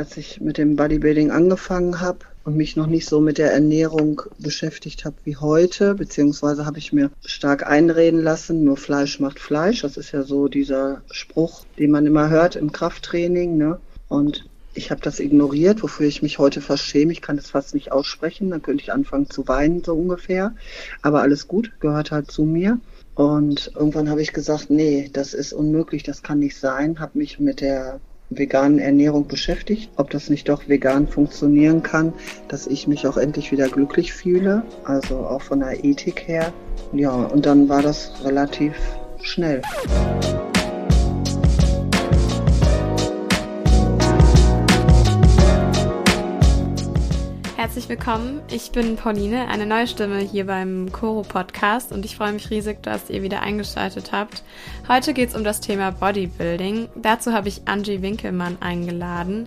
als ich mit dem Bodybuilding angefangen habe und mich noch nicht so mit der Ernährung beschäftigt habe wie heute, beziehungsweise habe ich mir stark einreden lassen, nur Fleisch macht Fleisch. Das ist ja so dieser Spruch, den man immer hört im Krafttraining. Ne? Und ich habe das ignoriert, wofür ich mich heute verschäme. Ich kann das fast nicht aussprechen. Dann könnte ich anfangen zu weinen, so ungefähr. Aber alles gut, gehört halt zu mir. Und irgendwann habe ich gesagt, nee, das ist unmöglich, das kann nicht sein. Habe mich mit der veganen Ernährung beschäftigt, ob das nicht doch vegan funktionieren kann, dass ich mich auch endlich wieder glücklich fühle, also auch von der Ethik her. Ja, und dann war das relativ schnell. Herzlich willkommen. Ich bin Pauline, eine neue Stimme hier beim Koro Podcast und ich freue mich riesig, dass ihr wieder eingeschaltet habt. Heute geht es um das Thema Bodybuilding. Dazu habe ich Angie Winkelmann eingeladen.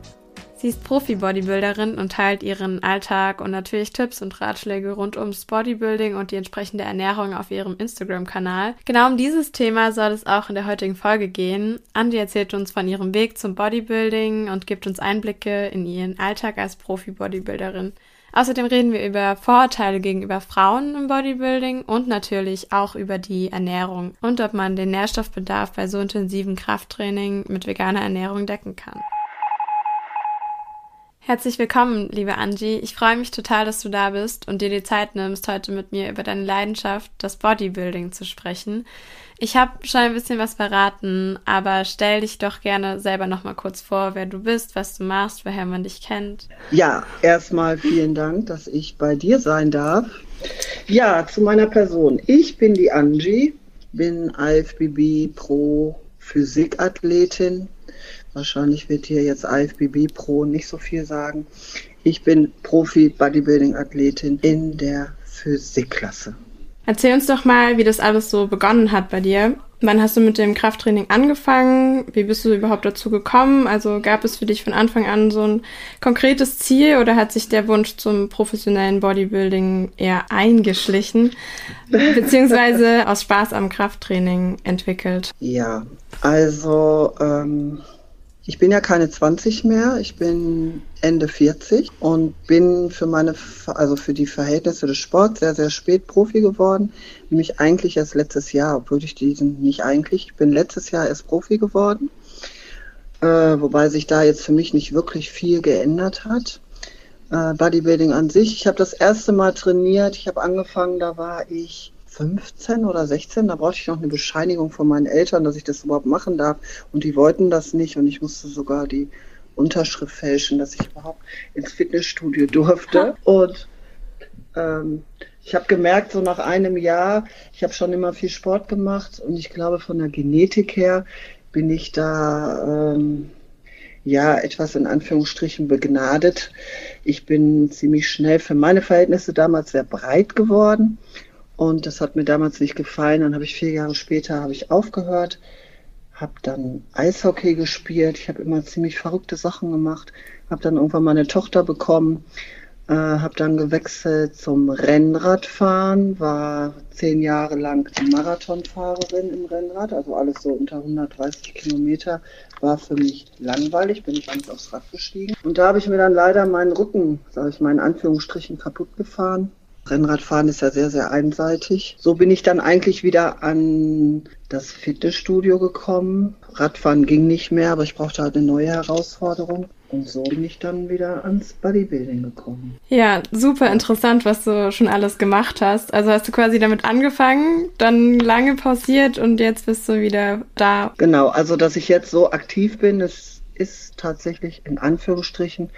Sie ist Profi-Bodybuilderin und teilt ihren Alltag und natürlich Tipps und Ratschläge rund ums Bodybuilding und die entsprechende Ernährung auf ihrem Instagram-Kanal. Genau um dieses Thema soll es auch in der heutigen Folge gehen. Angie erzählt uns von ihrem Weg zum Bodybuilding und gibt uns Einblicke in ihren Alltag als Profi-Bodybuilderin. Außerdem reden wir über Vorurteile gegenüber Frauen im Bodybuilding und natürlich auch über die Ernährung und ob man den Nährstoffbedarf bei so intensiven Krafttraining mit veganer Ernährung decken kann. Herzlich willkommen, liebe Angie. Ich freue mich total, dass du da bist und dir die Zeit nimmst, heute mit mir über deine Leidenschaft, das Bodybuilding, zu sprechen. Ich habe schon ein bisschen was verraten, aber stell dich doch gerne selber noch mal kurz vor, wer du bist, was du machst, woher man dich kennt. Ja, erstmal vielen Dank, dass ich bei dir sein darf. Ja, zu meiner Person. Ich bin die Angie, bin IFBB Pro Physikathletin, Wahrscheinlich wird hier jetzt IFBB Pro nicht so viel sagen. Ich bin Profi-Bodybuilding-Athletin in der Physikklasse. Erzähl uns doch mal, wie das alles so begonnen hat bei dir. Wann hast du mit dem Krafttraining angefangen? Wie bist du überhaupt dazu gekommen? Also gab es für dich von Anfang an so ein konkretes Ziel oder hat sich der Wunsch zum professionellen Bodybuilding eher eingeschlichen, beziehungsweise aus Spaß am Krafttraining entwickelt? Ja, also ähm, ich bin ja keine 20 mehr, ich bin Ende 40 und bin für meine, also für die Verhältnisse des Sports sehr, sehr spät Profi geworden. Nämlich eigentlich erst letztes Jahr, obwohl ich diesen nicht eigentlich, ich bin letztes Jahr erst Profi geworden. Äh, wobei sich da jetzt für mich nicht wirklich viel geändert hat. Äh, Bodybuilding an sich. Ich habe das erste Mal trainiert, ich habe angefangen, da war ich 15 oder 16, da brauchte ich noch eine Bescheinigung von meinen Eltern, dass ich das überhaupt machen darf. Und die wollten das nicht und ich musste sogar die Unterschrift fälschen, dass ich überhaupt ins Fitnessstudio durfte. Und ähm, ich habe gemerkt, so nach einem Jahr, ich habe schon immer viel Sport gemacht und ich glaube, von der Genetik her bin ich da ähm, ja etwas in Anführungsstrichen begnadet. Ich bin ziemlich schnell für meine Verhältnisse damals sehr breit geworden und das hat mir damals nicht gefallen. Dann habe ich vier Jahre später habe ich aufgehört, habe dann Eishockey gespielt. Ich habe immer ziemlich verrückte Sachen gemacht. Habe dann irgendwann meine Tochter bekommen, äh, habe dann gewechselt zum Rennradfahren, war zehn Jahre lang Marathonfahrerin im Rennrad, also alles so unter 130 Kilometer. War für mich langweilig, bin ich ganz aufs Rad gestiegen. Und da habe ich mir dann leider meinen Rücken, sage ich mal in Anführungsstrichen, kaputt gefahren Rennradfahren ist ja sehr, sehr einseitig. So bin ich dann eigentlich wieder an das Fitnessstudio gekommen. Radfahren ging nicht mehr, aber ich brauchte halt eine neue Herausforderung. Und so bin ich dann wieder ans Bodybuilding gekommen. Ja, super interessant, was du schon alles gemacht hast. Also hast du quasi damit angefangen, dann lange pausiert und jetzt bist du wieder da. Genau, also dass ich jetzt so aktiv bin, ist ist tatsächlich in Anführungsstrichen.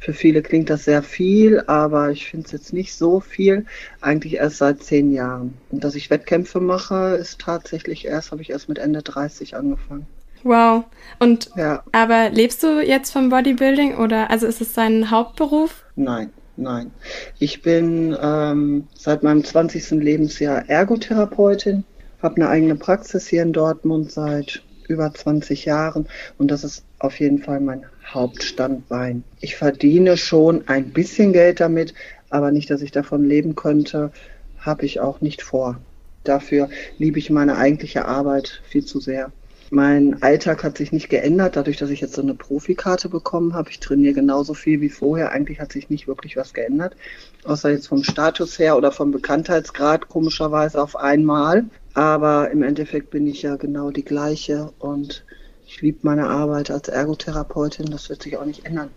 Für viele klingt das sehr viel, aber ich finde es jetzt nicht so viel. Eigentlich erst seit zehn Jahren. Und dass ich Wettkämpfe mache, ist tatsächlich erst, habe ich erst mit Ende 30 angefangen. Wow. Und ja. aber lebst du jetzt vom Bodybuilding oder also ist es dein Hauptberuf? Nein, nein. Ich bin ähm, seit meinem 20. Lebensjahr Ergotherapeutin, habe eine eigene Praxis hier in Dortmund seit über 20 Jahren und das ist auf jeden Fall mein Hauptstandbein. Ich verdiene schon ein bisschen Geld damit, aber nicht, dass ich davon leben könnte, habe ich auch nicht vor. Dafür liebe ich meine eigentliche Arbeit viel zu sehr. Mein Alltag hat sich nicht geändert, dadurch, dass ich jetzt so eine Profikarte bekommen habe. Ich trainiere genauso viel wie vorher. Eigentlich hat sich nicht wirklich was geändert, außer jetzt vom Status her oder vom Bekanntheitsgrad komischerweise auf einmal. Aber im Endeffekt bin ich ja genau die gleiche und ich liebe meine Arbeit als Ergotherapeutin. Das wird sich auch nicht ändern.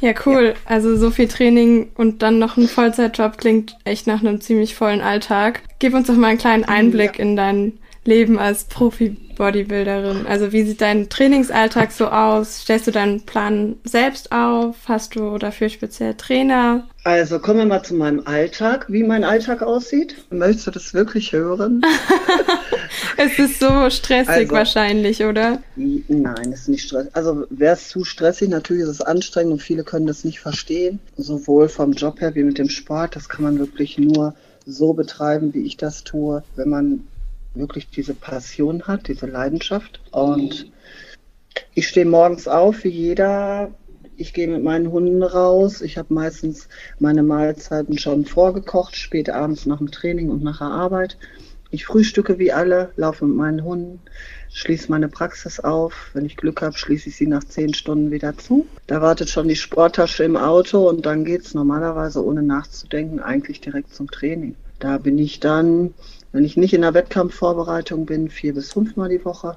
Ja, cool. Ja. Also so viel Training und dann noch ein Vollzeitjob klingt echt nach einem ziemlich vollen Alltag. Gib uns doch mal einen kleinen Einblick ja. in dein Leben als Profi-Bodybuilderin. Also wie sieht dein Trainingsalltag so aus? Stellst du deinen Plan selbst auf? Hast du dafür speziell Trainer? Also kommen wir mal zu meinem Alltag, wie mein Alltag aussieht. Möchtest du das wirklich hören? es ist so stressig also, wahrscheinlich, oder? Nein, es ist nicht stressig. Also wäre es zu stressig, natürlich ist es anstrengend und viele können das nicht verstehen. Sowohl vom Job her wie mit dem Sport. Das kann man wirklich nur so betreiben, wie ich das tue, wenn man wirklich diese Passion hat, diese Leidenschaft. Und ich stehe morgens auf, wie jeder. Ich gehe mit meinen Hunden raus. Ich habe meistens meine Mahlzeiten schon vorgekocht, spät abends nach dem Training und nach der Arbeit. Ich frühstücke wie alle, laufe mit meinen Hunden, schließe meine Praxis auf. Wenn ich Glück habe, schließe ich sie nach zehn Stunden wieder zu. Da wartet schon die Sporttasche im Auto und dann geht's normalerweise, ohne nachzudenken, eigentlich direkt zum Training. Da bin ich dann wenn ich nicht in der Wettkampfvorbereitung bin, vier bis fünfmal die Woche.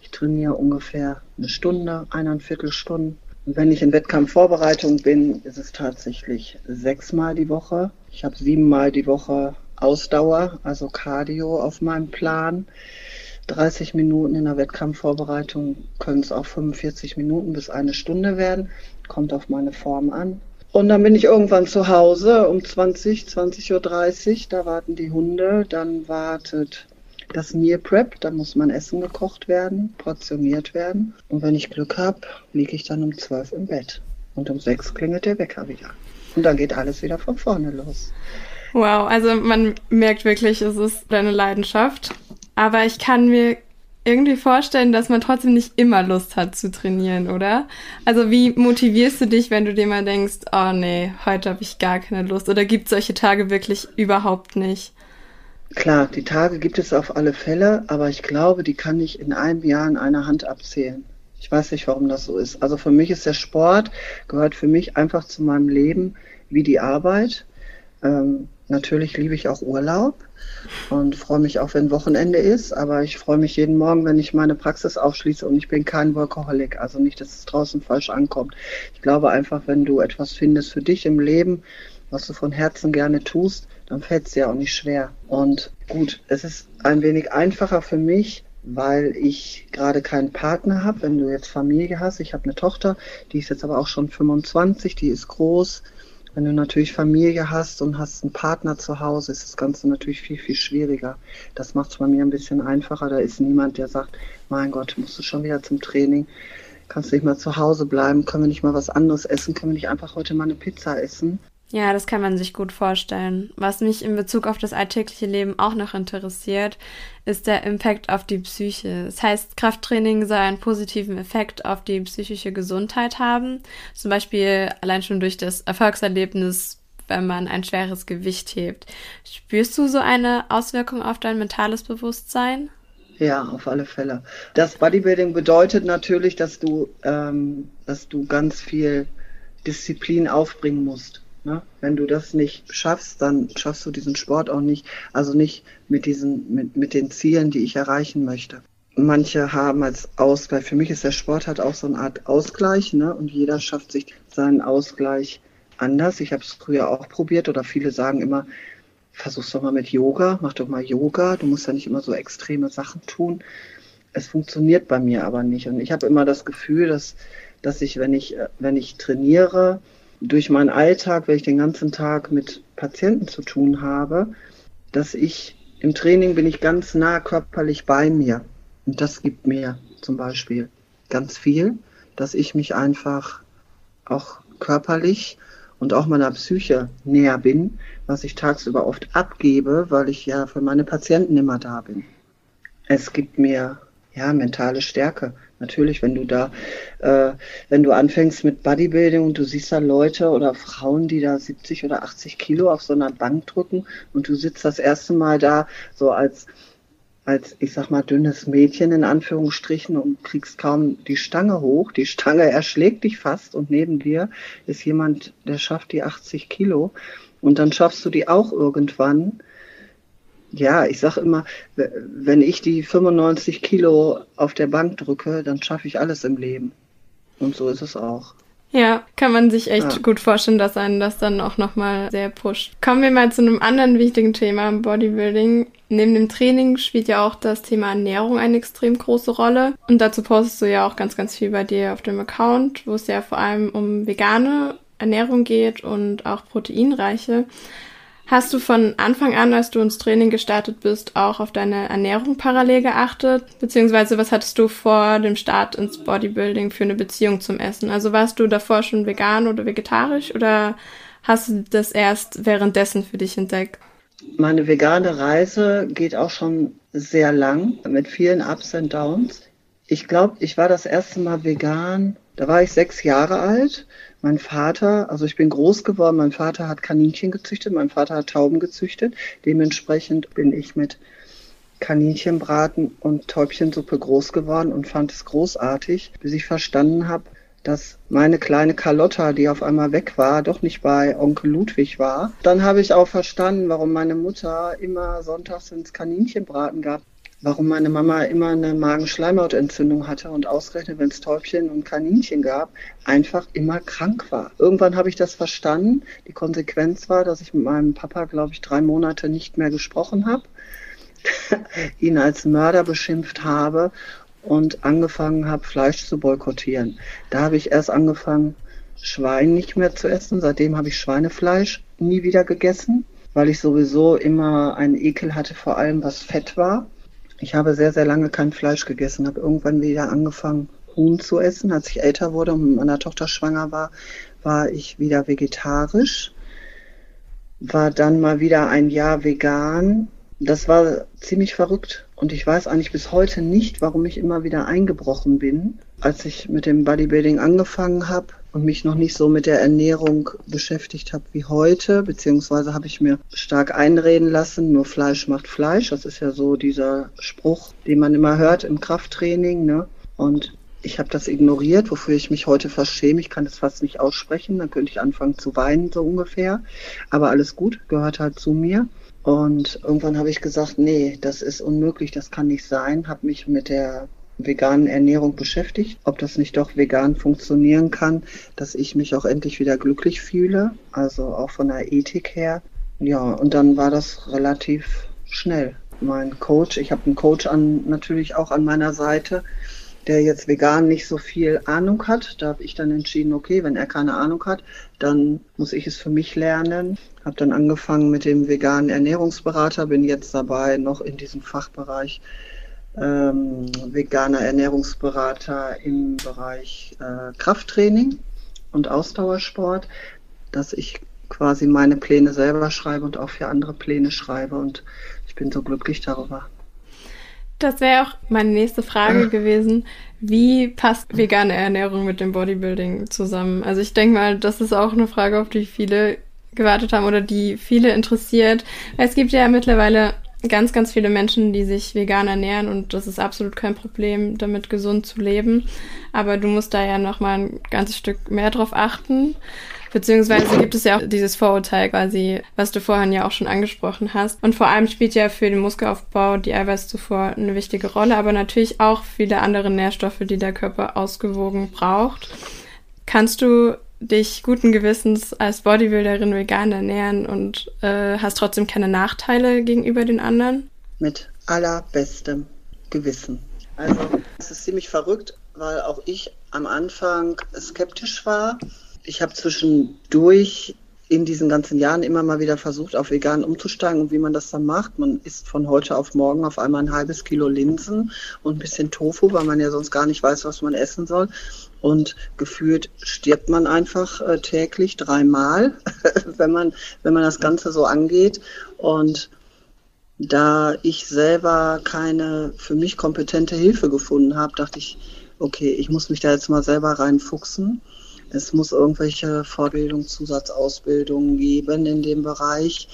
Ich trainiere ungefähr eine Stunde, eineinviertel Stunden. Und wenn ich in Wettkampfvorbereitung bin, ist es tatsächlich sechsmal die Woche. Ich habe siebenmal die Woche Ausdauer, also Cardio auf meinem Plan. 30 Minuten in der Wettkampfvorbereitung können es auch 45 Minuten bis eine Stunde werden. Kommt auf meine Form an. Und dann bin ich irgendwann zu Hause um 20, 20.30 Uhr. Da warten die Hunde. Dann wartet das Meal Prep. Da muss mein Essen gekocht werden, portioniert werden. Und wenn ich Glück habe, liege ich dann um 12 im Bett. Und um 6 klingelt der Wecker wieder. Und dann geht alles wieder von vorne los. Wow, also man merkt wirklich, es ist deine Leidenschaft. Aber ich kann mir irgendwie vorstellen, dass man trotzdem nicht immer Lust hat zu trainieren, oder? Also wie motivierst du dich, wenn du dir mal denkst, oh nee, heute habe ich gar keine Lust? Oder gibt es solche Tage wirklich überhaupt nicht? Klar, die Tage gibt es auf alle Fälle, aber ich glaube, die kann ich in einem Jahr in einer Hand abzählen. Ich weiß nicht, warum das so ist. Also für mich ist der Sport, gehört für mich einfach zu meinem Leben wie die Arbeit. Ähm, natürlich liebe ich auch Urlaub und freue mich auch, wenn Wochenende ist. Aber ich freue mich jeden Morgen, wenn ich meine Praxis aufschließe und ich bin kein Workaholic. Also nicht, dass es draußen falsch ankommt. Ich glaube einfach, wenn du etwas findest für dich im Leben, was du von Herzen gerne tust, dann fällt es dir auch nicht schwer. Und gut, es ist ein wenig einfacher für mich, weil ich gerade keinen Partner habe. Wenn du jetzt Familie hast, ich habe eine Tochter, die ist jetzt aber auch schon 25, die ist groß, wenn du natürlich Familie hast und hast einen Partner zu Hause, ist das Ganze natürlich viel, viel schwieriger. Das macht es bei mir ein bisschen einfacher. Da ist niemand, der sagt, mein Gott, musst du schon wieder zum Training. Kannst du nicht mal zu Hause bleiben? Können wir nicht mal was anderes essen? Können wir nicht einfach heute mal eine Pizza essen? Ja, das kann man sich gut vorstellen. Was mich in Bezug auf das alltägliche Leben auch noch interessiert, ist der Impact auf die Psyche. Das heißt, Krafttraining soll einen positiven Effekt auf die psychische Gesundheit haben. Zum Beispiel allein schon durch das Erfolgserlebnis, wenn man ein schweres Gewicht hebt. Spürst du so eine Auswirkung auf dein mentales Bewusstsein? Ja, auf alle Fälle. Das Bodybuilding bedeutet natürlich, dass du, ähm, dass du ganz viel Disziplin aufbringen musst. Ne? Wenn du das nicht schaffst, dann schaffst du diesen Sport auch nicht, also nicht mit diesen, mit, mit den Zielen, die ich erreichen möchte. Manche haben als Ausgleich, für mich ist der Sport halt auch so eine Art Ausgleich, ne? Und jeder schafft sich seinen Ausgleich anders. Ich habe es früher auch probiert oder viele sagen immer, versuch's doch mal mit Yoga, mach doch mal Yoga, du musst ja nicht immer so extreme Sachen tun. Es funktioniert bei mir aber nicht. Und ich habe immer das Gefühl, dass, dass ich, wenn ich, wenn ich trainiere, durch meinen Alltag, weil ich den ganzen Tag mit Patienten zu tun habe, dass ich im Training bin ich ganz nah körperlich bei mir. Und das gibt mir zum Beispiel ganz viel, dass ich mich einfach auch körperlich und auch meiner Psyche näher bin, was ich tagsüber oft abgebe, weil ich ja für meine Patienten immer da bin. Es gibt mir ja mentale Stärke. Natürlich, wenn du da, äh, wenn du anfängst mit Bodybuilding und du siehst da Leute oder Frauen, die da 70 oder 80 Kilo auf so einer Bank drücken und du sitzt das erste Mal da so als als, ich sag mal, dünnes Mädchen in Anführungsstrichen und kriegst kaum die Stange hoch. Die Stange erschlägt dich fast und neben dir ist jemand, der schafft die 80 Kilo und dann schaffst du die auch irgendwann. Ja, ich sag immer, wenn ich die 95 Kilo auf der Bank drücke, dann schaffe ich alles im Leben. Und so ist es auch. Ja, kann man sich echt ja. gut vorstellen, dass einen das dann auch nochmal sehr pusht. Kommen wir mal zu einem anderen wichtigen Thema im Bodybuilding. Neben dem Training spielt ja auch das Thema Ernährung eine extrem große Rolle. Und dazu postest du ja auch ganz, ganz viel bei dir auf dem Account, wo es ja vor allem um vegane Ernährung geht und auch proteinreiche. Hast du von Anfang an, als du ins Training gestartet bist, auch auf deine Ernährung parallel geachtet? Beziehungsweise was hattest du vor dem Start ins Bodybuilding für eine Beziehung zum Essen? Also warst du davor schon vegan oder vegetarisch oder hast du das erst währenddessen für dich entdeckt? Meine vegane Reise geht auch schon sehr lang mit vielen Ups und Downs. Ich glaube, ich war das erste Mal vegan, da war ich sechs Jahre alt mein Vater, also ich bin groß geworden, mein Vater hat Kaninchen gezüchtet, mein Vater hat Tauben gezüchtet. Dementsprechend bin ich mit Kaninchenbraten und Täubchensuppe groß geworden und fand es großartig, bis ich verstanden habe, dass meine kleine Carlotta, die auf einmal weg war, doch nicht bei Onkel Ludwig war. Dann habe ich auch verstanden, warum meine Mutter immer sonntags ins Kaninchenbraten gab warum meine Mama immer eine Magenschleimhautentzündung hatte und ausgerechnet, wenn es Täubchen und Kaninchen gab, einfach immer krank war. Irgendwann habe ich das verstanden. Die Konsequenz war, dass ich mit meinem Papa, glaube ich, drei Monate nicht mehr gesprochen habe, ihn als Mörder beschimpft habe und angefangen habe, Fleisch zu boykottieren. Da habe ich erst angefangen, Schwein nicht mehr zu essen. Seitdem habe ich Schweinefleisch nie wieder gegessen, weil ich sowieso immer einen Ekel hatte, vor allem was Fett war. Ich habe sehr, sehr lange kein Fleisch gegessen, habe irgendwann wieder angefangen, Huhn zu essen. Als ich älter wurde und mit meiner Tochter schwanger war, war ich wieder vegetarisch, war dann mal wieder ein Jahr vegan. Das war ziemlich verrückt und ich weiß eigentlich bis heute nicht, warum ich immer wieder eingebrochen bin. Als ich mit dem Bodybuilding angefangen habe, und mich noch nicht so mit der Ernährung beschäftigt habe wie heute, beziehungsweise habe ich mir stark einreden lassen, nur Fleisch macht Fleisch. Das ist ja so dieser Spruch, den man immer hört im Krafttraining. Ne? Und ich habe das ignoriert, wofür ich mich heute verschäme. Ich kann das fast nicht aussprechen, dann könnte ich anfangen zu weinen, so ungefähr. Aber alles gut, gehört halt zu mir. Und irgendwann habe ich gesagt, nee, das ist unmöglich, das kann nicht sein. Habe mich mit der veganen Ernährung beschäftigt, ob das nicht doch vegan funktionieren kann, dass ich mich auch endlich wieder glücklich fühle, also auch von der Ethik her. Ja, und dann war das relativ schnell. Mein Coach, ich habe einen Coach an, natürlich auch an meiner Seite, der jetzt vegan nicht so viel Ahnung hat. Da habe ich dann entschieden, okay, wenn er keine Ahnung hat, dann muss ich es für mich lernen. Habe dann angefangen mit dem veganen Ernährungsberater, bin jetzt dabei noch in diesem Fachbereich ähm, veganer Ernährungsberater im Bereich äh, Krafttraining und Ausdauersport, dass ich quasi meine Pläne selber schreibe und auch für andere Pläne schreibe und ich bin so glücklich darüber. Das wäre auch meine nächste Frage gewesen. Wie passt vegane Ernährung mit dem Bodybuilding zusammen? Also ich denke mal, das ist auch eine Frage, auf die viele gewartet haben oder die viele interessiert. Es gibt ja mittlerweile ganz, ganz viele Menschen, die sich vegan ernähren und das ist absolut kein Problem, damit gesund zu leben. Aber du musst da ja nochmal ein ganzes Stück mehr drauf achten. Beziehungsweise gibt es ja auch dieses Vorurteil quasi, was du vorhin ja auch schon angesprochen hast. Und vor allem spielt ja für den Muskelaufbau die Eiweißzufuhr eine wichtige Rolle, aber natürlich auch viele andere Nährstoffe, die der Körper ausgewogen braucht. Kannst du dich guten Gewissens als Bodybuilderin vegan ernähren und äh, hast trotzdem keine Nachteile gegenüber den anderen? Mit allerbestem Gewissen. Also es ist ziemlich verrückt, weil auch ich am Anfang skeptisch war. Ich habe zwischendurch in diesen ganzen Jahren immer mal wieder versucht, auf vegan umzusteigen und wie man das dann macht. Man isst von heute auf morgen auf einmal ein halbes Kilo Linsen und ein bisschen Tofu, weil man ja sonst gar nicht weiß, was man essen soll. Und gefühlt stirbt man einfach äh, täglich dreimal, wenn man, wenn man das Ganze so angeht. Und da ich selber keine für mich kompetente Hilfe gefunden habe, dachte ich, okay, ich muss mich da jetzt mal selber reinfuchsen. Es muss irgendwelche Fortbildung, Zusatzausbildungen geben in dem Bereich,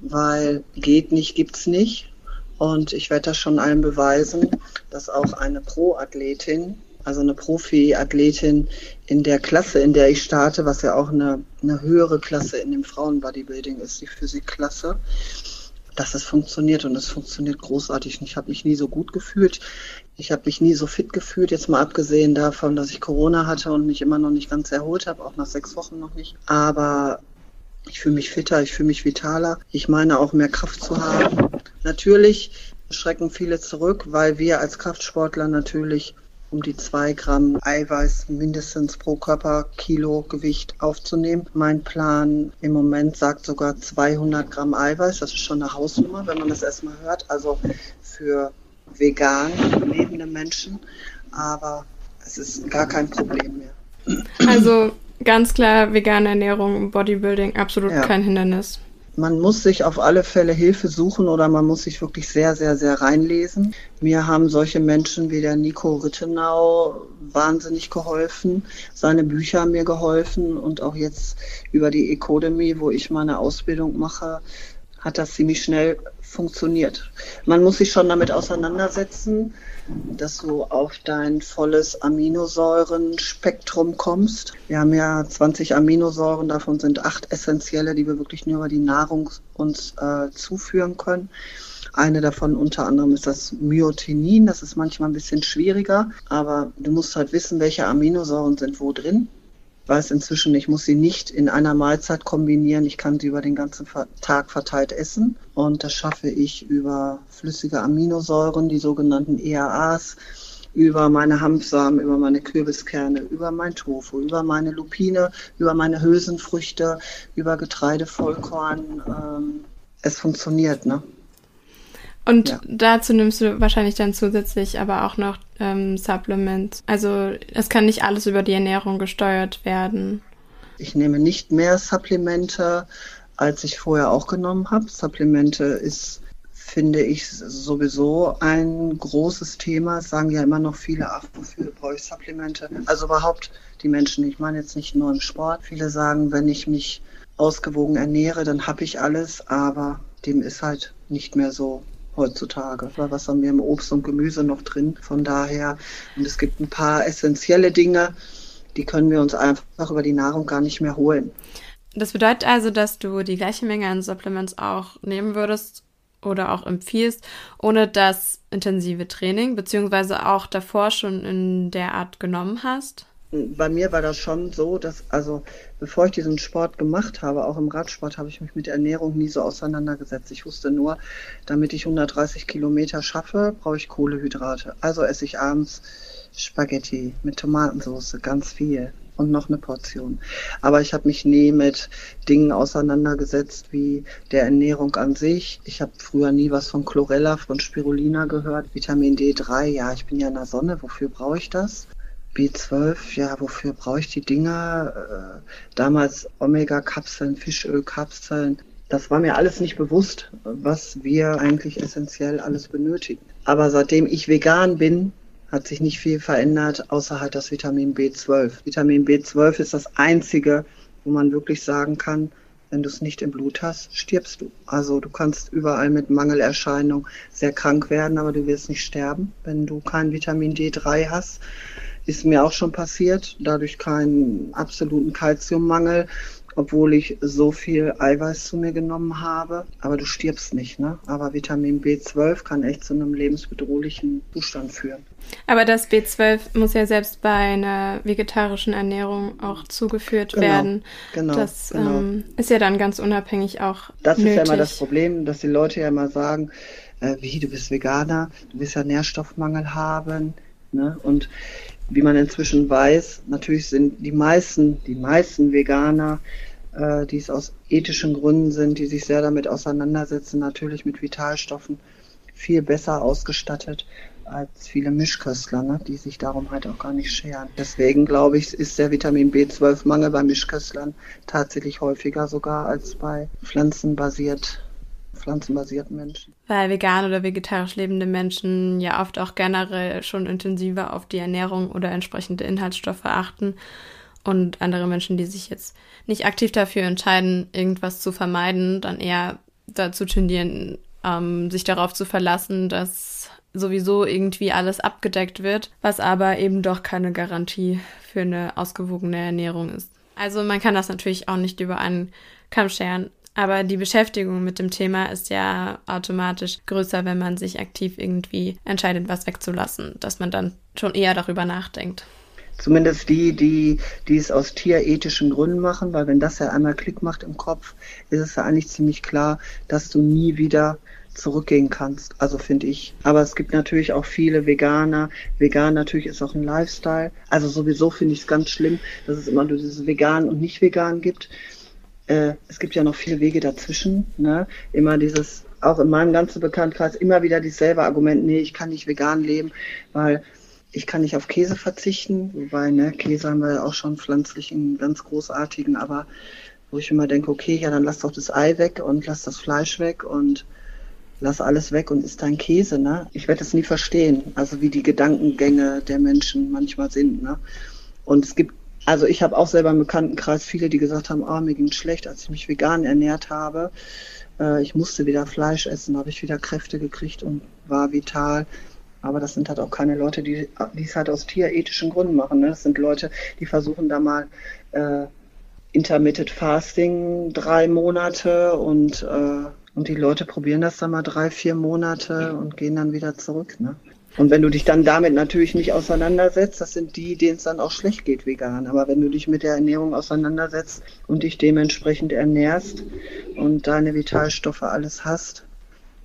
weil geht nicht, gibt's nicht. Und ich werde das schon allen beweisen, dass auch eine Pro-Athletin, also eine Profi-Athletin in der Klasse, in der ich starte, was ja auch eine, eine höhere Klasse in dem Frauen-Bodybuilding ist, die Physikklasse, dass es funktioniert und es funktioniert großartig. Und ich habe mich nie so gut gefühlt. Ich habe mich nie so fit gefühlt, jetzt mal abgesehen davon, dass ich Corona hatte und mich immer noch nicht ganz erholt habe, auch nach sechs Wochen noch nicht. Aber ich fühle mich fitter, ich fühle mich vitaler. Ich meine auch mehr Kraft zu haben. Natürlich schrecken viele zurück, weil wir als Kraftsportler natürlich um die zwei Gramm Eiweiß mindestens pro Körperkilo Gewicht aufzunehmen. Mein Plan im Moment sagt sogar 200 Gramm Eiweiß. Das ist schon eine Hausnummer, wenn man das erstmal hört. Also für vegan lebende Menschen. Aber es ist gar kein Problem mehr. Also ganz klar vegane Ernährung Bodybuilding absolut ja. kein Hindernis man muss sich auf alle Fälle Hilfe suchen oder man muss sich wirklich sehr, sehr, sehr reinlesen. Mir haben solche Menschen wie der Nico Rittenau wahnsinnig geholfen. Seine Bücher haben mir geholfen und auch jetzt über die Ecodemy, wo ich meine Ausbildung mache, hat das ziemlich schnell funktioniert. Man muss sich schon damit auseinandersetzen, dass du auf dein volles Aminosäurenspektrum kommst. Wir haben ja 20 Aminosäuren, davon sind acht essentielle, die wir wirklich nur über die Nahrung uns äh, zuführen können. Eine davon unter anderem ist das Myotenin. Das ist manchmal ein bisschen schwieriger, aber du musst halt wissen, welche Aminosäuren sind wo drin weiß inzwischen, ich muss sie nicht in einer Mahlzeit kombinieren. Ich kann sie über den ganzen Tag verteilt essen. Und das schaffe ich über flüssige Aminosäuren, die sogenannten EAAs, über meine Hanfsamen, über meine Kürbiskerne, über mein Tofu, über meine Lupine, über meine Hülsenfrüchte, über Getreide, Vollkorn. Ähm, es funktioniert, ne? Und ja. dazu nimmst du wahrscheinlich dann zusätzlich aber auch noch ähm, Supplements. Also es kann nicht alles über die Ernährung gesteuert werden. Ich nehme nicht mehr Supplemente, als ich vorher auch genommen habe. Supplemente ist, finde ich, sowieso ein großes Thema. Es sagen ja immer noch viele, ach, wofür brauche ich Supplemente? Also überhaupt die Menschen, ich meine jetzt nicht nur im Sport. Viele sagen, wenn ich mich ausgewogen ernähre, dann habe ich alles, aber dem ist halt nicht mehr so heutzutage. Weil was haben wir im Obst und Gemüse noch drin? Von daher, und es gibt ein paar essentielle Dinge, die können wir uns einfach über die Nahrung gar nicht mehr holen. Das bedeutet also, dass du die gleiche Menge an Supplements auch nehmen würdest oder auch empfiehlst, ohne das intensive Training, beziehungsweise auch davor schon in der Art genommen hast? Bei mir war das schon so, dass, also bevor ich diesen Sport gemacht habe, auch im Radsport, habe ich mich mit Ernährung nie so auseinandergesetzt. Ich wusste nur, damit ich 130 Kilometer schaffe, brauche ich Kohlehydrate. Also esse ich abends Spaghetti mit Tomatensauce, ganz viel und noch eine Portion. Aber ich habe mich nie mit Dingen auseinandergesetzt wie der Ernährung an sich. Ich habe früher nie was von Chlorella, von Spirulina gehört. Vitamin D3, ja, ich bin ja in der Sonne, wofür brauche ich das? B12, ja, wofür brauche ich die Dinger? Äh, damals Omega-Kapseln, Fischöl-Kapseln. Das war mir alles nicht bewusst, was wir eigentlich essentiell alles benötigen. Aber seitdem ich vegan bin, hat sich nicht viel verändert, außer halt das Vitamin B12. Vitamin B12 ist das einzige, wo man wirklich sagen kann, wenn du es nicht im Blut hast, stirbst du. Also du kannst überall mit Mangelerscheinung sehr krank werden, aber du wirst nicht sterben, wenn du kein Vitamin D3 hast. Ist mir auch schon passiert, dadurch keinen absoluten Kalziummangel, obwohl ich so viel Eiweiß zu mir genommen habe. Aber du stirbst nicht, ne? Aber Vitamin B12 kann echt zu einem lebensbedrohlichen Zustand führen. Aber das B12 muss ja selbst bei einer vegetarischen Ernährung auch zugeführt genau, werden. Genau. Das genau. Ähm, ist ja dann ganz unabhängig auch. Das nötig. ist ja immer das Problem, dass die Leute ja immer sagen, äh, wie, du bist Veganer, du wirst ja Nährstoffmangel haben. Ne? Und wie man inzwischen weiß, natürlich sind die meisten, die meisten Veganer, äh, die es aus ethischen Gründen sind, die sich sehr damit auseinandersetzen, natürlich mit Vitalstoffen viel besser ausgestattet als viele Mischköstler, ne, die sich darum halt auch gar nicht scheren. Deswegen glaube ich, ist der Vitamin B12-Mangel bei Mischköstlern tatsächlich häufiger sogar als bei pflanzenbasiert pflanzenbasierten Menschen. Weil vegan oder vegetarisch lebende Menschen ja oft auch generell schon intensiver auf die Ernährung oder entsprechende Inhaltsstoffe achten und andere Menschen, die sich jetzt nicht aktiv dafür entscheiden, irgendwas zu vermeiden, dann eher dazu tendieren, ähm, sich darauf zu verlassen, dass sowieso irgendwie alles abgedeckt wird, was aber eben doch keine Garantie für eine ausgewogene Ernährung ist. Also man kann das natürlich auch nicht über einen Kamm scheren, aber die Beschäftigung mit dem Thema ist ja automatisch größer, wenn man sich aktiv irgendwie entscheidet, was wegzulassen, dass man dann schon eher darüber nachdenkt. Zumindest die, die, die es aus tierethischen Gründen machen, weil wenn das ja einmal Klick macht im Kopf, ist es ja eigentlich ziemlich klar, dass du nie wieder zurückgehen kannst. Also finde ich. Aber es gibt natürlich auch viele Veganer. Vegan natürlich ist auch ein Lifestyle. Also sowieso finde ich es ganz schlimm, dass es immer nur dieses Vegan und nicht Vegan gibt. Äh, es gibt ja noch viele Wege dazwischen. Ne? Immer dieses, auch in meinem ganzen Bekanntkreis, immer wieder dieselbe Argument, nee, ich kann nicht vegan leben, weil ich kann nicht auf Käse verzichten, wobei, ne, Käse haben wir auch schon pflanzlichen, ganz großartigen, aber wo ich immer denke, okay, ja, dann lass doch das Ei weg und lass das Fleisch weg und lass alles weg und isst dein Käse, ne? Ich werde es nie verstehen, also wie die Gedankengänge der Menschen manchmal sind, ne? Und es gibt also ich habe auch selber im Bekanntenkreis viele, die gesagt haben, oh, mir ging schlecht, als ich mich vegan ernährt habe. Äh, ich musste wieder Fleisch essen, habe ich wieder Kräfte gekriegt und war vital. Aber das sind halt auch keine Leute, die es halt aus tierethischen Gründen machen. Ne? Das sind Leute, die versuchen da mal äh, Intermittent Fasting drei Monate und, äh, und die Leute probieren das dann mal drei, vier Monate und gehen dann wieder zurück. Ne? Und wenn du dich dann damit natürlich nicht auseinandersetzt, das sind die, denen es dann auch schlecht geht vegan. Aber wenn du dich mit der Ernährung auseinandersetzt und dich dementsprechend ernährst und deine Vitalstoffe alles hast,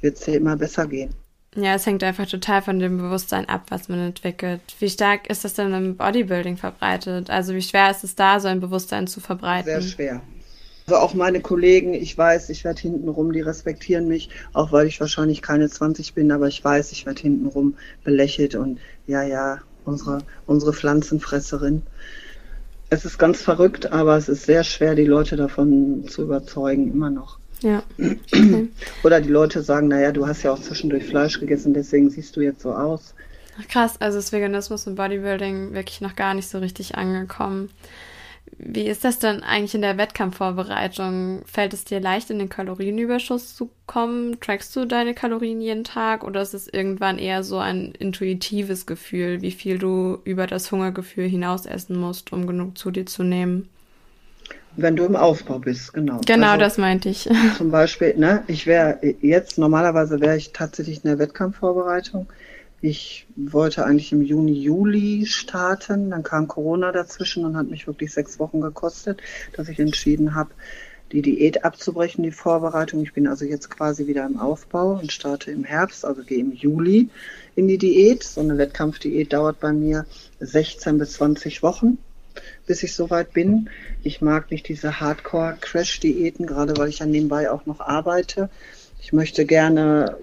wird es dir immer besser gehen. Ja, es hängt einfach total von dem Bewusstsein ab, was man entwickelt. Wie stark ist das denn im Bodybuilding verbreitet? Also wie schwer ist es da, so ein Bewusstsein zu verbreiten? Sehr schwer. Also auch meine Kollegen, ich weiß, ich werde hintenrum, die respektieren mich, auch weil ich wahrscheinlich keine 20 bin, aber ich weiß, ich werde hintenrum belächelt und ja, ja, unsere, unsere Pflanzenfresserin. Es ist ganz verrückt, aber es ist sehr schwer, die Leute davon zu überzeugen, immer noch. Ja. Okay. Oder die Leute sagen, naja, du hast ja auch zwischendurch Fleisch gegessen, deswegen siehst du jetzt so aus. Krass, also ist Veganismus und Bodybuilding wirklich noch gar nicht so richtig angekommen. Wie ist das denn eigentlich in der Wettkampfvorbereitung? Fällt es dir leicht, in den Kalorienüberschuss zu kommen? Trackst du deine Kalorien jeden Tag oder ist es irgendwann eher so ein intuitives Gefühl, wie viel du über das Hungergefühl hinaus essen musst, um genug zu dir zu nehmen? Wenn du im Aufbau bist, genau. Genau, also, das meinte ich. Zum Beispiel, ne, ich wäre jetzt, normalerweise wäre ich tatsächlich in der Wettkampfvorbereitung. Ich wollte eigentlich im Juni, Juli starten. Dann kam Corona dazwischen und hat mich wirklich sechs Wochen gekostet, dass ich entschieden habe, die Diät abzubrechen, die Vorbereitung. Ich bin also jetzt quasi wieder im Aufbau und starte im Herbst, also gehe im Juli in die Diät. So eine Wettkampfdiät dauert bei mir 16 bis 20 Wochen, bis ich soweit bin. Ich mag nicht diese Hardcore-Crash-Diäten, gerade weil ich ja nebenbei auch noch arbeite. Ich möchte gerne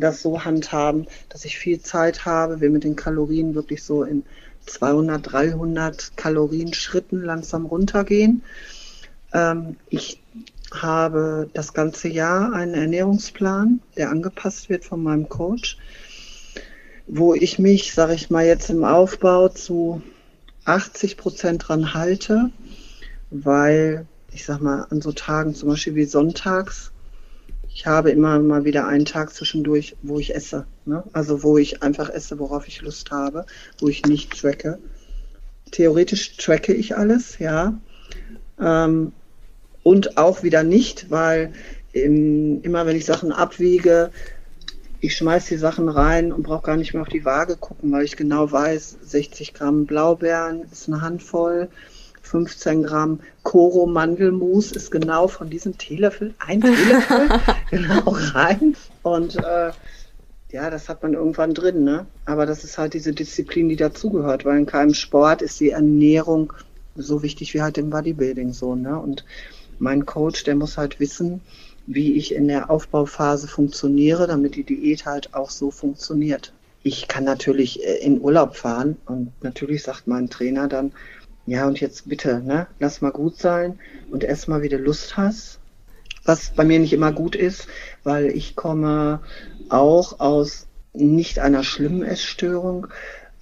das so handhaben, dass ich viel Zeit habe, wir mit den Kalorien wirklich so in 200, 300 Kalorien Schritten langsam runtergehen. Ähm, ich habe das ganze Jahr einen Ernährungsplan, der angepasst wird von meinem Coach, wo ich mich, sage ich mal, jetzt im Aufbau zu 80 Prozent dran halte, weil ich sag mal, an so Tagen zum Beispiel wie sonntags ich habe immer mal wieder einen Tag zwischendurch, wo ich esse. Ne? Also wo ich einfach esse, worauf ich Lust habe, wo ich nicht tracke. Theoretisch tracke ich alles, ja. Ähm, und auch wieder nicht, weil im, immer wenn ich Sachen abwiege, ich schmeiß die Sachen rein und brauche gar nicht mehr auf die Waage gucken, weil ich genau weiß, 60 Gramm Blaubeeren ist eine Handvoll, 15 Gramm Koro Mandelmus ist genau von diesem Teelöffel, ein Teelöffel, genau rein. Und äh, ja, das hat man irgendwann drin, ne? Aber das ist halt diese Disziplin, die dazugehört, weil in keinem Sport ist die Ernährung so wichtig wie halt im Bodybuilding so, ne? Und mein Coach, der muss halt wissen, wie ich in der Aufbauphase funktioniere, damit die Diät halt auch so funktioniert. Ich kann natürlich äh, in Urlaub fahren und natürlich sagt mein Trainer dann, ja, und jetzt bitte, ne, lass mal gut sein und erst mal wieder Lust hast. Was bei mir nicht immer gut ist, weil ich komme auch aus nicht einer schlimmen Essstörung.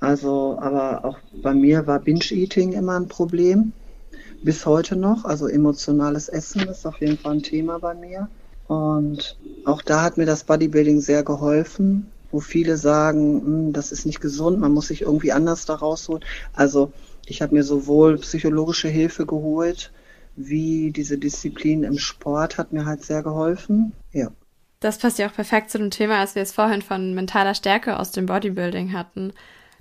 Also, aber auch bei mir war Binge-Eating immer ein Problem. Bis heute noch. Also emotionales Essen ist auf jeden Fall ein Thema bei mir. Und auch da hat mir das Bodybuilding sehr geholfen, wo viele sagen, hm, das ist nicht gesund, man muss sich irgendwie anders da rausholen. Also ich habe mir sowohl psychologische Hilfe geholt, wie diese Disziplin im Sport hat mir halt sehr geholfen. Ja. Das passt ja auch perfekt zu dem Thema, als wir es vorhin von mentaler Stärke aus dem Bodybuilding hatten.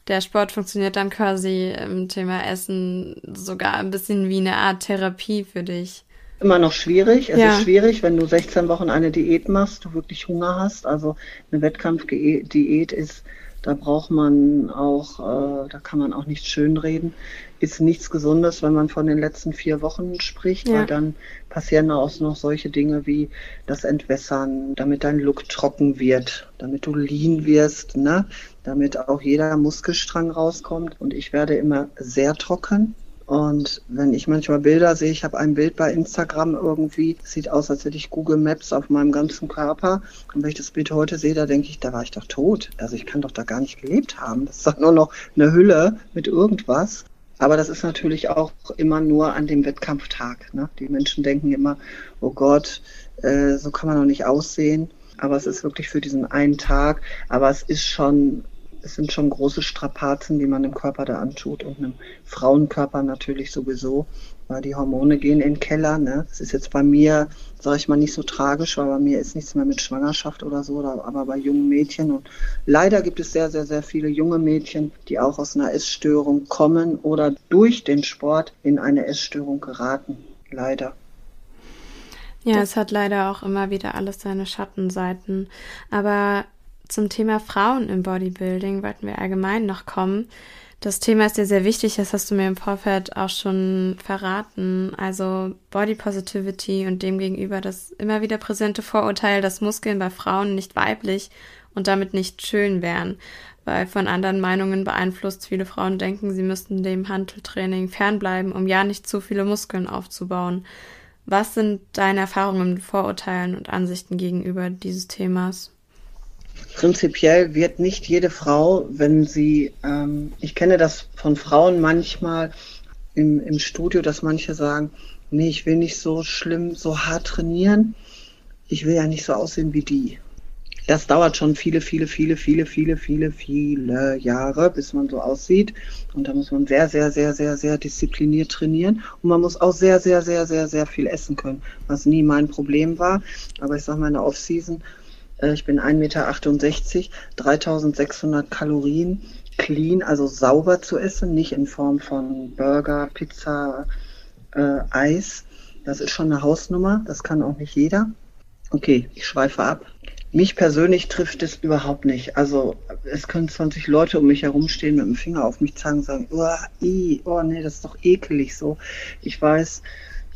Der Sport funktioniert dann quasi im Thema Essen sogar ein bisschen wie eine Art Therapie für dich. Immer noch schwierig. Es ja. ist schwierig, wenn du 16 Wochen eine Diät machst, du wirklich Hunger hast. Also eine Wettkampfdiät ist da braucht man auch, äh, da kann man auch nicht schönreden. Ist nichts Gesundes, wenn man von den letzten vier Wochen spricht, ja. weil dann passieren auch noch solche Dinge wie das Entwässern, damit dein Look trocken wird, damit du lean wirst, ne? damit auch jeder Muskelstrang rauskommt. Und ich werde immer sehr trocken. Und wenn ich manchmal Bilder sehe, ich habe ein Bild bei Instagram irgendwie, sieht aus, als hätte ich Google Maps auf meinem ganzen Körper. Und wenn ich das Bild heute sehe, da denke ich, da war ich doch tot. Also ich kann doch da gar nicht gelebt haben. Das ist doch nur noch eine Hülle mit irgendwas. Aber das ist natürlich auch immer nur an dem Wettkampftag. Ne? Die Menschen denken immer, oh Gott, äh, so kann man doch nicht aussehen. Aber es ist wirklich für diesen einen Tag. Aber es ist schon es sind schon große Strapazen, die man dem Körper da antut und einem Frauenkörper natürlich sowieso, weil die Hormone gehen in den Keller. Ne? Das ist jetzt bei mir, sage ich mal, nicht so tragisch, weil bei mir ist nichts mehr mit Schwangerschaft oder so, aber bei jungen Mädchen und leider gibt es sehr, sehr, sehr viele junge Mädchen, die auch aus einer Essstörung kommen oder durch den Sport in eine Essstörung geraten. Leider. Ja, es hat leider auch immer wieder alles seine Schattenseiten. Aber zum Thema Frauen im Bodybuilding wollten wir allgemein noch kommen. Das Thema ist dir sehr wichtig, das hast du mir im Vorfeld auch schon verraten. Also Body Positivity und demgegenüber das immer wieder präsente Vorurteil, dass Muskeln bei Frauen nicht weiblich und damit nicht schön wären, weil von anderen Meinungen beeinflusst viele Frauen denken, sie müssten dem Handeltraining fernbleiben, um ja nicht zu viele Muskeln aufzubauen. Was sind deine Erfahrungen mit Vorurteilen und Ansichten gegenüber dieses Themas? Prinzipiell wird nicht jede Frau, wenn sie, ähm, ich kenne das von Frauen manchmal im, im Studio, dass manche sagen, nee, ich will nicht so schlimm, so hart trainieren. Ich will ja nicht so aussehen wie die. Das dauert schon viele, viele, viele, viele, viele, viele, viele Jahre, bis man so aussieht. Und da muss man sehr, sehr, sehr, sehr, sehr diszipliniert trainieren. Und man muss auch sehr, sehr, sehr, sehr, sehr viel essen können, was nie mein Problem war. Aber ich sage mal, in der Off-Season ich bin 1,68 Meter, 3600 Kalorien clean, also sauber zu essen, nicht in Form von Burger, Pizza, äh, Eis. Das ist schon eine Hausnummer, das kann auch nicht jeder. Okay, ich schweife ab. Mich persönlich trifft es überhaupt nicht. Also es können 20 Leute um mich herumstehen, mit dem Finger auf mich zeigen und sagen, oh, i, oh nee, das ist doch ekelig so. Ich weiß,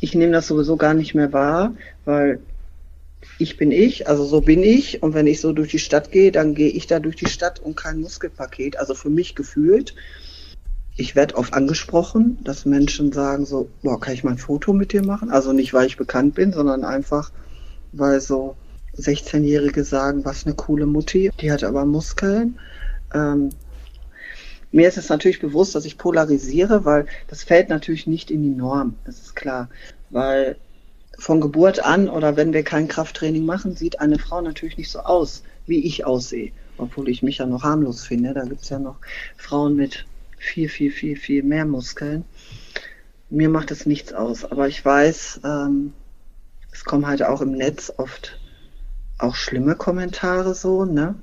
ich nehme das sowieso gar nicht mehr wahr, weil ich bin ich, also so bin ich. Und wenn ich so durch die Stadt gehe, dann gehe ich da durch die Stadt und kein Muskelpaket. Also für mich gefühlt. Ich werde oft angesprochen, dass Menschen sagen so, boah, kann ich mal ein Foto mit dir machen? Also nicht, weil ich bekannt bin, sondern einfach, weil so 16-Jährige sagen, was eine coole Mutti, die hat aber Muskeln. Ähm, mir ist es natürlich bewusst, dass ich polarisiere, weil das fällt natürlich nicht in die Norm, das ist klar. Weil von Geburt an oder wenn wir kein Krafttraining machen, sieht eine Frau natürlich nicht so aus, wie ich aussehe. Obwohl ich mich ja noch harmlos finde. Da gibt's ja noch Frauen mit viel, viel, viel, viel mehr Muskeln. Mir macht es nichts aus. Aber ich weiß, ähm, es kommen halt auch im Netz oft auch schlimme Kommentare so, ne?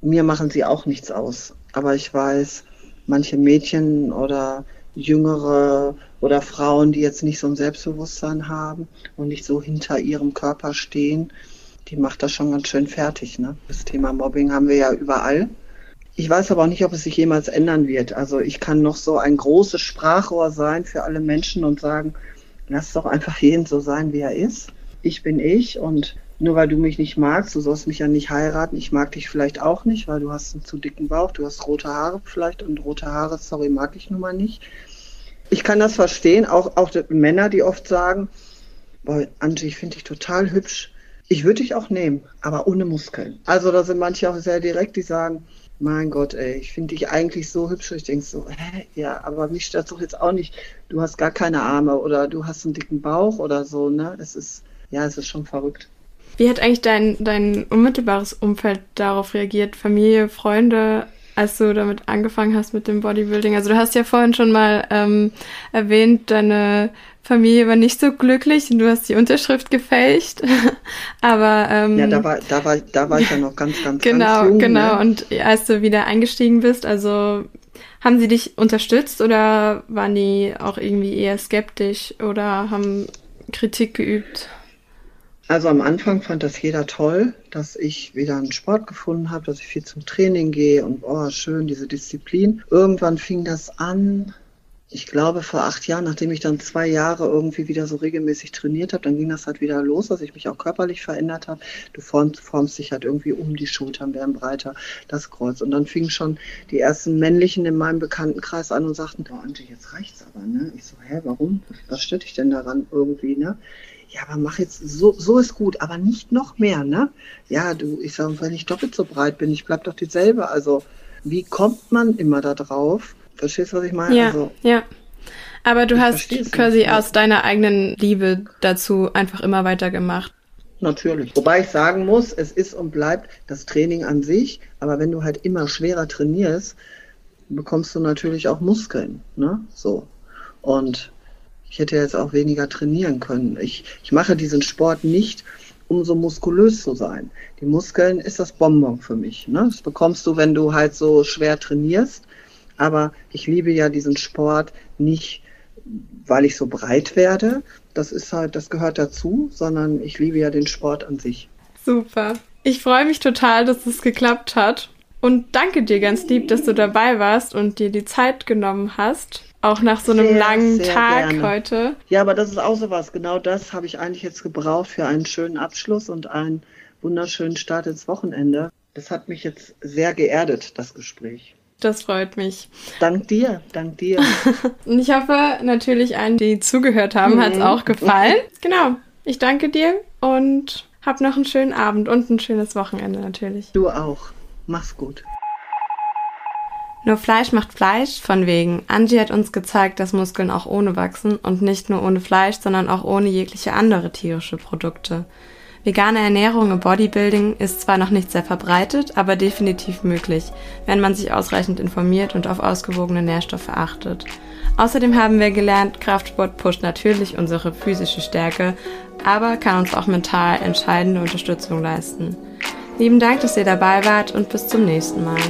Mir machen sie auch nichts aus. Aber ich weiß, manche Mädchen oder jüngere oder Frauen, die jetzt nicht so ein Selbstbewusstsein haben und nicht so hinter ihrem Körper stehen, die macht das schon ganz schön fertig. Ne? Das Thema Mobbing haben wir ja überall. Ich weiß aber auch nicht, ob es sich jemals ändern wird. Also ich kann noch so ein großes Sprachrohr sein für alle Menschen und sagen, lass doch einfach jeden so sein, wie er ist. Ich bin ich und nur weil du mich nicht magst, du sollst mich ja nicht heiraten. Ich mag dich vielleicht auch nicht, weil du hast einen zu dicken Bauch, du hast rote Haare vielleicht und rote Haare, sorry, mag ich nun mal nicht. Ich kann das verstehen, auch, auch Männer, die oft sagen, boah, Angie, ich finde dich total hübsch. Ich würde dich auch nehmen, aber ohne Muskeln. Also da sind manche auch sehr direkt, die sagen, mein Gott, ey, ich finde dich eigentlich so hübsch. Ich denke so, hä, ja, aber mich stört doch jetzt auch nicht, du hast gar keine Arme oder du hast einen dicken Bauch oder so, ne? Es ist, ja, es ist schon verrückt. Wie hat eigentlich dein, dein unmittelbares Umfeld darauf reagiert? Familie, Freunde, als du damit angefangen hast mit dem Bodybuilding? Also du hast ja vorhin schon mal ähm, erwähnt, deine Familie war nicht so glücklich und du hast die Unterschrift gefälscht. Aber ähm, ja, da war, da war, da war ich ja noch ganz, ganz, genau, ganz jung. Genau, ne? Und als du wieder eingestiegen bist, also haben sie dich unterstützt oder waren die auch irgendwie eher skeptisch oder haben Kritik geübt? Also am Anfang fand das jeder toll, dass ich wieder einen Sport gefunden habe, dass ich viel zum Training gehe und oh, schön, diese Disziplin. Irgendwann fing das an, ich glaube vor acht Jahren, nachdem ich dann zwei Jahre irgendwie wieder so regelmäßig trainiert habe, dann ging das halt wieder los, dass ich mich auch körperlich verändert habe. Du formst, formst dich halt irgendwie um, die Schultern werden breiter, das Kreuz. Und dann fingen schon die ersten Männlichen in meinem Bekanntenkreis an und sagten, oh Antje, jetzt reicht's aber, ne? Ich so, hä, warum? Was stört dich denn daran irgendwie, ne? ja, aber mach jetzt, so, so ist gut, aber nicht noch mehr, ne? Ja, du, ich sage, wenn ich doppelt so breit bin, ich bleib doch dieselbe. Also, wie kommt man immer da drauf? Verstehst du, was ich meine? Ja, also, ja. Aber du hast quasi nicht. aus deiner eigenen Liebe dazu einfach immer weitergemacht. Natürlich. Wobei ich sagen muss, es ist und bleibt das Training an sich, aber wenn du halt immer schwerer trainierst, bekommst du natürlich auch Muskeln, ne? So. Und ich hätte jetzt auch weniger trainieren können. Ich, ich mache diesen Sport nicht, um so muskulös zu sein. Die Muskeln ist das Bonbon für mich. Ne? Das bekommst du, wenn du halt so schwer trainierst. Aber ich liebe ja diesen Sport nicht, weil ich so breit werde. Das ist halt, das gehört dazu, sondern ich liebe ja den Sport an sich. Super. Ich freue mich total, dass es geklappt hat. Und danke dir ganz lieb, dass du dabei warst und dir die Zeit genommen hast. Auch nach so einem sehr, langen sehr Tag gerne. heute. Ja, aber das ist auch so was. Genau das habe ich eigentlich jetzt gebraucht für einen schönen Abschluss und einen wunderschönen Start ins Wochenende. Das hat mich jetzt sehr geerdet, das Gespräch. Das freut mich. Dank dir, dank dir. und ich hoffe natürlich allen, die zugehört haben, mhm. hat es auch gefallen. genau. Ich danke dir und hab noch einen schönen Abend und ein schönes Wochenende natürlich. Du auch. Mach's gut. Nur Fleisch macht Fleisch, von wegen. Angie hat uns gezeigt, dass Muskeln auch ohne wachsen und nicht nur ohne Fleisch, sondern auch ohne jegliche andere tierische Produkte. Vegane Ernährung im Bodybuilding ist zwar noch nicht sehr verbreitet, aber definitiv möglich, wenn man sich ausreichend informiert und auf ausgewogene Nährstoffe achtet. Außerdem haben wir gelernt, Kraftsport pusht natürlich unsere physische Stärke, aber kann uns auch mental entscheidende Unterstützung leisten. Lieben Dank, dass ihr dabei wart und bis zum nächsten Mal.